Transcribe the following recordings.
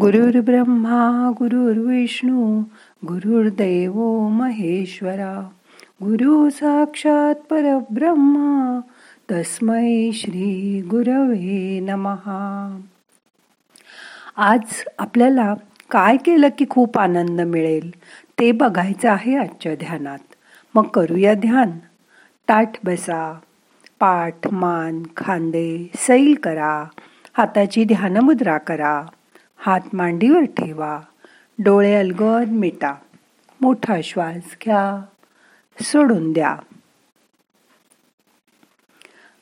गुरुर् ब्रह्मा गुरुर्विष्णू गुरुर्दैव महेश्वरा. गुरु साक्षात परब्रह्मा तस्मै श्री गुरवे नमहा आज आपल्याला काय केलं की खूप आनंद मिळेल ते बघायचं आहे आजच्या ध्यानात. मग करूया ध्यान. ताठ बसा पाठ मान खांदे सैल करा हाताची ध्यानमुद्रा करा. हात मांडीवर ठेवा. डोळे अलगद मिटा. मोठा श्वास घ्या. सोडून द्या.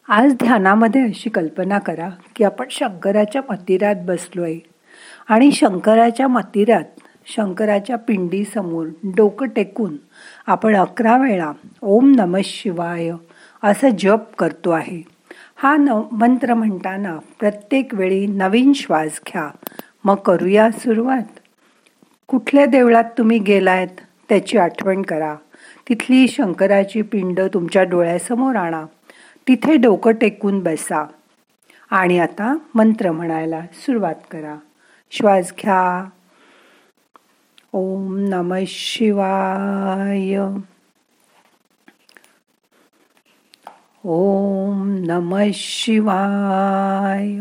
आज ध्यानामध्ये अशी कल्पना करा की आपण शंकराच्या मंदिरात बसलोय आणि शंकराच्या मंदिरात शंकराच्या पिंडीसमोर डोकं टेकून आपण अकरा वेळा ओम नम शिवाय असं जप करतो आहे. हा न मंत्र म्हणताना प्रत्येक वेळी नवीन श्वास घ्या. मग करूया सुरुवात. कुठल्या देवळात तुम्ही गेलायत त्याची आठवण करा. तिथली शंकराची पिंड तुमच्या डोळ्यासमोर आणा. तिथे डोकं टेकून बसा. आणि आता मंत्र म्हणायला सुरुवात करा. श्वास घ्या. ओम नम शिवाय. ओम नम शिवाय.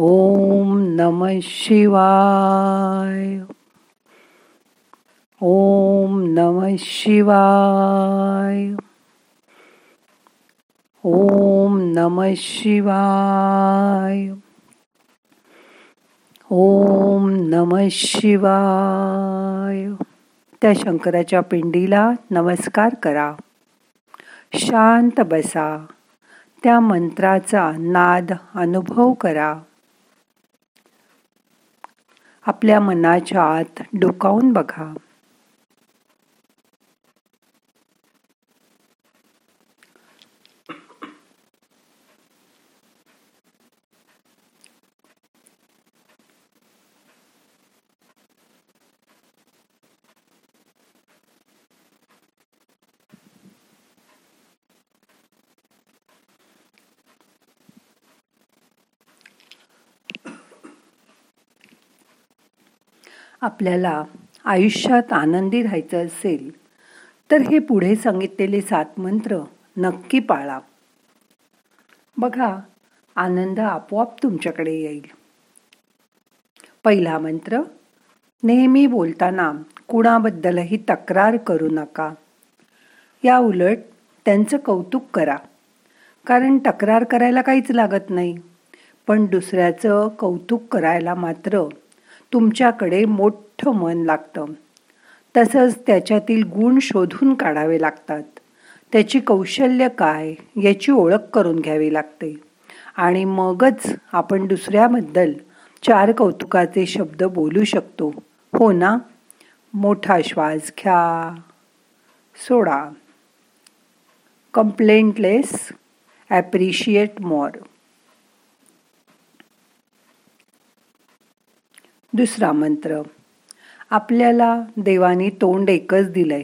ओम नम शिवाय। ओम नम शिवाय। ओम नम शिवाय। ओम नम शिवाय। त्या शंकराच्या पिंडीला नमस्कार करा. शांत बसा. त्या मंत्राचा नाद अनुभव करा. आपल्या मनाच्या आत डोकावून बघा. आपल्याला आयुष्यात आनंदी राहायचं असेल तर हे पुढे सांगितलेले सात मंत्र नक्की पाळा. बघा आनंद आपोआप तुमच्याकडे येईल. पहिला मंत्र नेहमी बोलताना कुणाबद्दलही तक्रार करू नका. या उलट त्यांचं कौतुक करा कारण तक्रार करायला काहीच लागत नाही. पण दुसऱ्याचं कौतुक करायला मात्र तुमच्याकडे मोठं मन लागतं. तसंच त्याच्यातील गुण शोधून काढावे लागतात. त्याची कौशल्य काय याची ओळख करून घ्यावी लागते. आणि मगच आपण दुसऱ्याबद्दल चार कौतुकाचे शब्द बोलू शकतो. हो ना? मोठा श्वास घ्या. सोडा. कंप्लेंटलेस ॲप्रिशिएट मोर दुसरा मंत्र. आपल्याला देवाने तोंड एकच दिलंय.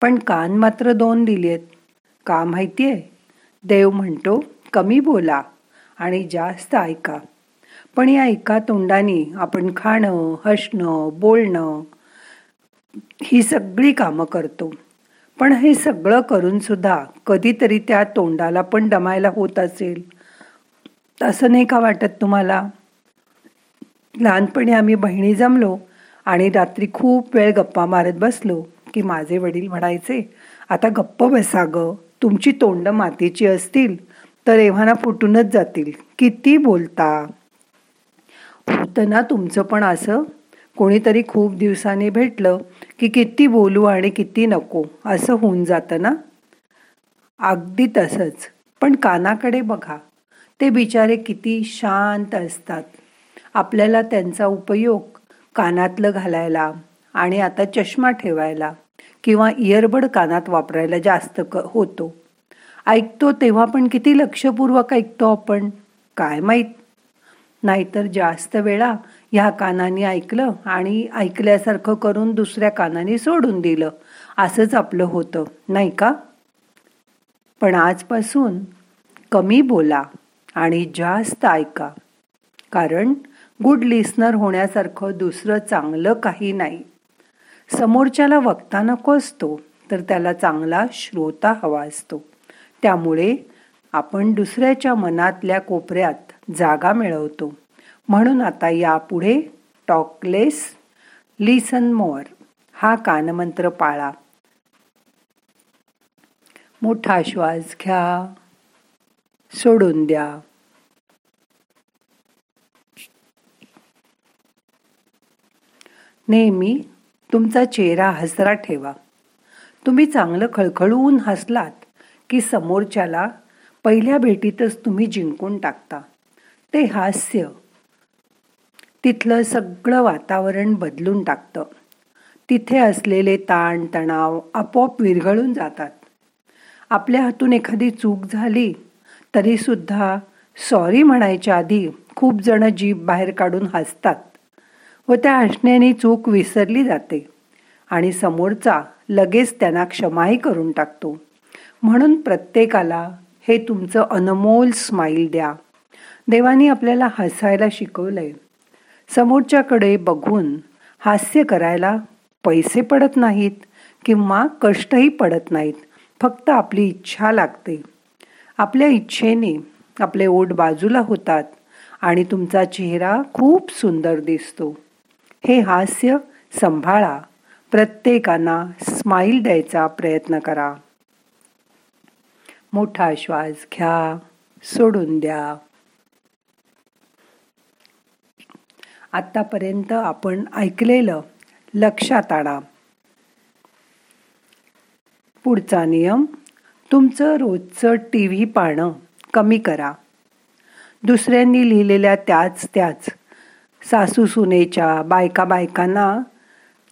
पण कान मात्र दोन दिलेत. का माहितीये? देव म्हणतो कमी बोला आणि जास्त ऐका. पण या एका तोंडाने आपण खाणं हसणं बोलणं ही सगळी कामं करतो. पण हे सगळं करून सुद्धा कधीतरी त्या तोंडाला पण दमायला होत असेल. असं नाही का वाटत तुम्हाला? लहानपणी आम्ही बहिणी जमलो आणि रात्री खूप वेळ गप्पा मारत बसलो की माझे वडील म्हणायचे आता गप्प बसा ग तुमची तोंड मातीची असतील तर एव्हाना फुटूनच जातील किती बोलता. होतं ना तुमचं पण असं? कोणीतरी खूप दिवसांनी भेटलं की किती बोलू आणि किती नको असं होऊन जातं ना? अगदी तसंच पण कानाकडे बघा ते बिचारे किती शांत असतात. आपल्याला त्यांचा उपयोग कानातलं घालायला आणि आता चष्मा ठेवायला किंवा इयरबड कानात वापरायला जास्त क होतो. ऐकतो तेव्हा पण किती लक्षपूर्वक ऐकतो आपण? काय माहीत? नाहीतर जास्त वेळा ह्या कानाने ऐकलं आणि ऐकल्यासारखं करून दुसऱ्या कानाने सोडून दिलं. असंच आपलं होतं नाही का? पण आजपासून कमी बोला आणि जास्त ऐका. कारण गुड लिस्नर होण्यासारखं दुसरं चांगलं काही नाही. समोरच्याला वक्ता नको असतो तर त्याला चांगला श्रोता हवा असतो. त्यामुळे आपण दुसऱ्याच्या मनातल्या कोपऱ्यात जागा मिळवतो. म्हणून आता यापुढे टॉकलेस लिसन मोअर हा कानमंत्र पाळा. मोठा श्वास घ्या. सोडून द्या. नेहमी तुमचा चेहरा हसरा ठेवा. तुम्ही चांगलं खळखळून हसलात की समोरच्याला पहिल्या भेटीतच तुम्ही जिंकून टाकता. ते हास्य तिथलं सगळं वातावरण बदलून टाकतं. तिथे असलेले ताण तणाव आपोआप विरघळून जातात. आपल्या हातून एखादी चूक झाली तरीसुद्धा सॉरी म्हणायच्या आधी खूप जण जीभ बाहेर काढून हसतात. व त्या हसण्याने चूक विसरली जाते. आणि समोरचा लगेच त्यांना क्षमाही करून टाकतो. म्हणून प्रत्येकाला हे तुमचं अनमोल स्माईल द्या. देवानी आपल्याला हसायला शिकवलंय. समोरच्याकडे बघून हास्य करायला पैसे पडत नाहीत किंवा कष्टही पडत नाहीत. फक्त आपली इच्छा लागते. आपल्या इच्छेने आपले ओठ बाजूला होतात आणि तुमचा चेहरा खूप सुंदर दिसतो. हे हास्य संभाळा. प्रत्येकांना स्माईल द्यायचा प्रयत्न करा. मोठा श्वास घ्या. सोडून द्या. आतापर्यंत आपण ऐकलेलं लक्षात आणा. पुढचा नियम तुमचं रोजचं टी व्ही पाहणं कमी करा. दुसऱ्यांनी लिहिलेल्या त्याच त्याच सासू सुनेच्या बायका बायकांना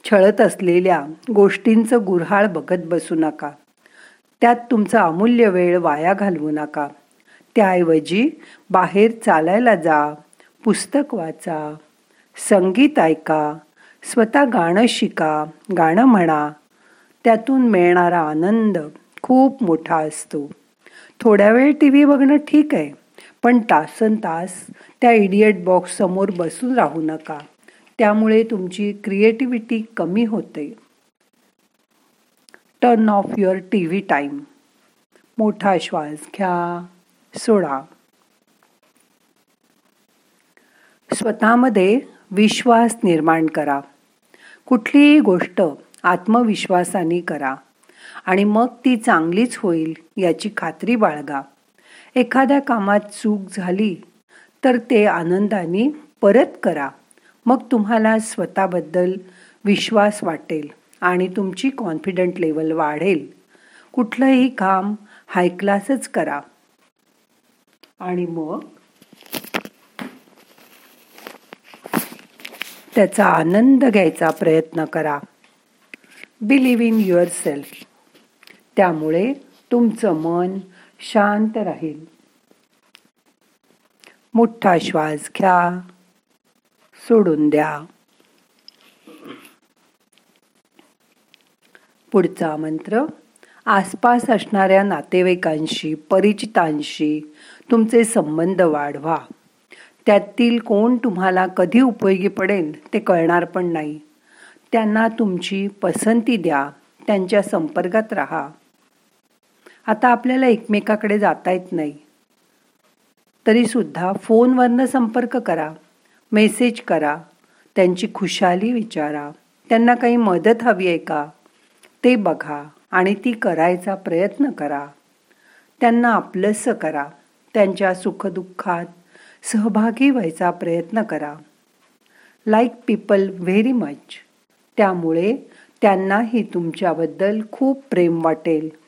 छळत असलेल्या गोष्टींचं गुऱ्हाळ बघत बसू नका. त्यात तुमचा अमूल्य वेळ वाया घालवू नका. त्याऐवजी बाहेर चालायला जा पुस्तक वाचा संगीत ऐका स्वतः गाणं शिका गाणं म्हणा. त्यातून मिळणारा आनंद खूप मोठा असतो. थोड्या वेळ टी व्ही बघणं ठीक आहे. पण तासन तास त्या इडियट बॉक्स समोर बसून राहू नका. त्यामुळे तुमची क्रिएटिव्हिटी कमी होते. Turn off your T V time मोठा श्वास घ्या. सोडा. स्वतःमध्ये विश्वास निर्माण करा. कुठलीही गोष्ट आत्मविश्वासाने करा. आणि मग ती चांगलीच होईल याची खात्री बाळगा. एखाद्या कामात चूक झाली तर ते आनंदाने परत करा. मग तुम्हाला स्वतःबद्दल विश्वास वाटेल आणि तुमची कॉन्फिडंट लेवल वाढेल. कुठलंही काम हायक्लासच करा. आणि मग त्याचा आनंद घ्यायचा प्रयत्न करा. बिलीव्ह इन युअर सेल्फ त्यामुळे तुमचं मन शांत राहील. मोठा श्वास घ्या. सोडून द्या. पुढचा मंत्र आसपास असणाऱ्या नातेवाईकांशी परिचितांशी तुमचे संबंध वाढवा. त्यातील कोण तुम्हाला कधी उपयोगी पडेल ते कळणार पण नाही. त्यांना तुमची पसंती द्या त्यांच्या संपर्कात राहा. आता आपल्याला एकमेकाकडे जाता येत नाही. तरीसुद्धा फोनवरनं संपर्क करा मेसेज करा त्यांची खुशाली विचारा त्यांना काही मदत हवी आहे का? ते बघा आणि ती करायचा प्रयत्न करा. त्यांना आपलंसं करा त्यांच्या सुखदुःखात सहभागी व्हायचा प्रयत्न करा. लाईक पीपल व्हेरी मच त्यामुळे त्यांनाही तुमच्याबद्दल खूप प्रेम वाटेल.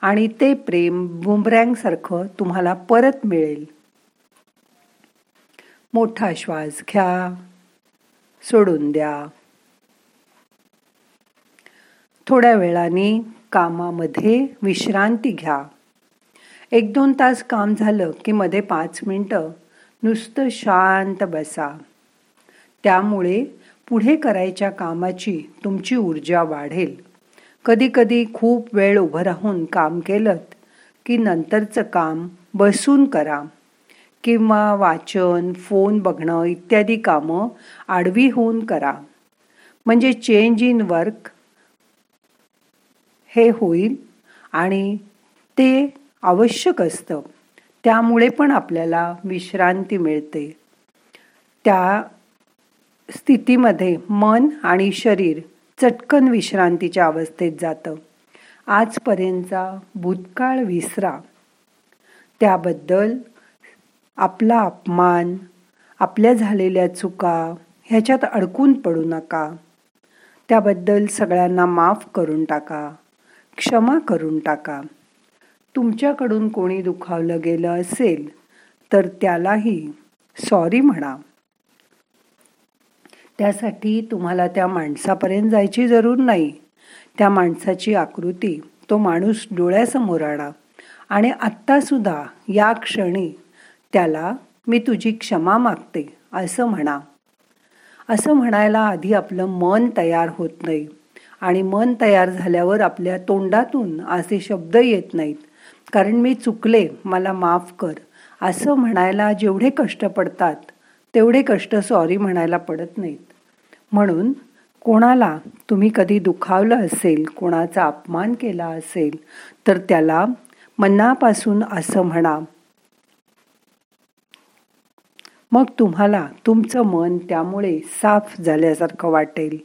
आणि ते प्रेम बुमरँगसारखं तुम्हाला परत मिळेल. मोठा श्वास घ्या. सोडून द्या. थोड्या वेळाने कामामध्ये विश्रांती घ्या. एक दोन तास काम झालं की मध्ये पाच मिनटं नुसतं शांत बसा. त्यामुळे पुढे करायच्या कामाची तुमची ऊर्जा वाढेल. कधीकधी खूप वेळ उभं राहून काम केलं की नंतरचं काम बसून करा. किंवा वाचन फोन बघणं इत्यादी कामं आडवी होऊन करा. म्हणजे चेंज इन वर्क हे होईल आणि ते आवश्यक असतं. त्यामुळे पण आपल्याला विश्रांती मिळते. त्या स्थितीमध्ये मन आणि शरीर चटकन विश्रांतीच्या अवस्थेत जातं. आजपर्यंतचा भूतकाळ विसरा. त्याबद्दल आपला अपमान आपल्या झालेल्या चुका ह्याच्यात अडकून पडू नका. त्याबद्दल सगळ्यांना माफ करून टाका क्षमा करून टाका. तुमच्याकडून कोणी दुखावलं गेलं असेल तर त्यालाही सॉरी म्हणा. त्यासाठी तुम्हाला त्या माणसापर्यंत जायची जरूर नाही. त्या माणसाची आकृती तो माणूस डोळ्यासमोर आणा. आणि आत्तासुद्धा या क्षणी त्याला मी तुझी क्षमा मागते असं म्हणा. असं म्हणायला आधी आपलं मन तयार होत नाही. आणि मन तयार झाल्यावर आपल्या तोंडातून असे शब्द येत नाहीत. कारण मी चुकले मला माफ कर. असं म्हणायला जेवढे कष्ट पडतात तेवढे कष्ट सॉरी म्हणायला पडत नाहीत. म्हणून कोणाला तुम्ही कधी दुखावलं असेल कोणाचा अपमान केला असेल तर त्याला मनापासून असं म्हणा. मग तुम्हाला तुमचं मन त्यामुळे साफ झाल्यासारखं वाटेल.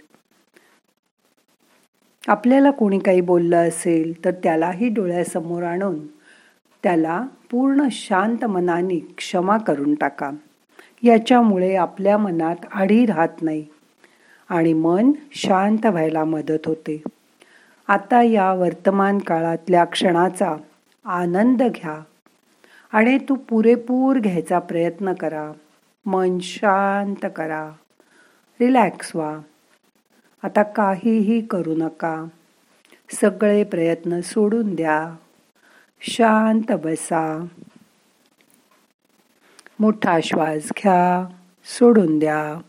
आपल्याला कोणी काही बोललं असेल तर त्यालाही डोळ्यासमोर आणून त्याला पूर्ण शांत मनाने क्षमा करून टाका. याच्यामुळे आपल्या मनात आढी राहत नाही. आणि मन शांत व्हायला मदत होते. आता या वर्तमान काळातल्या क्षणाचा आनंद घ्या आणि तू पुरेपूर घ्यायचा प्रयत्न करा. मन शांत करा. रिलॅक्स व्हा. आता काहीही करू नका. सगळे प्रयत्न सोडून द्या. शांत बसा. मोठा श्वास घ्या. सोडून द्या.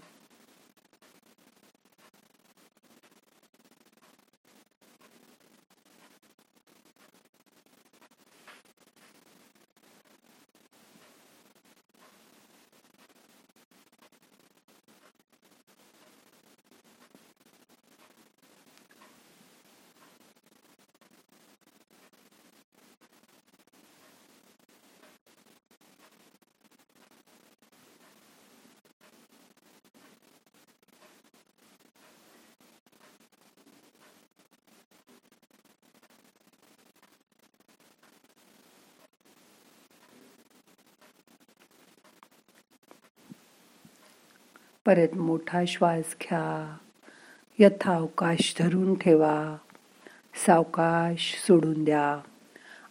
परत मोठा श्वास घ्या. यथावकाश धरून ठेवा. सावकाश सोडून द्या.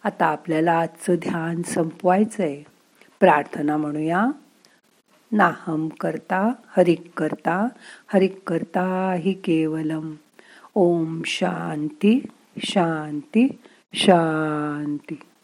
आता आपल्याला आजचं ध्यान संपवायचं आहे प्रार्थना म्हणूया. नाहम करता हरिक करता हरिक करता हि केवलम. ओम शांती शांती शांती.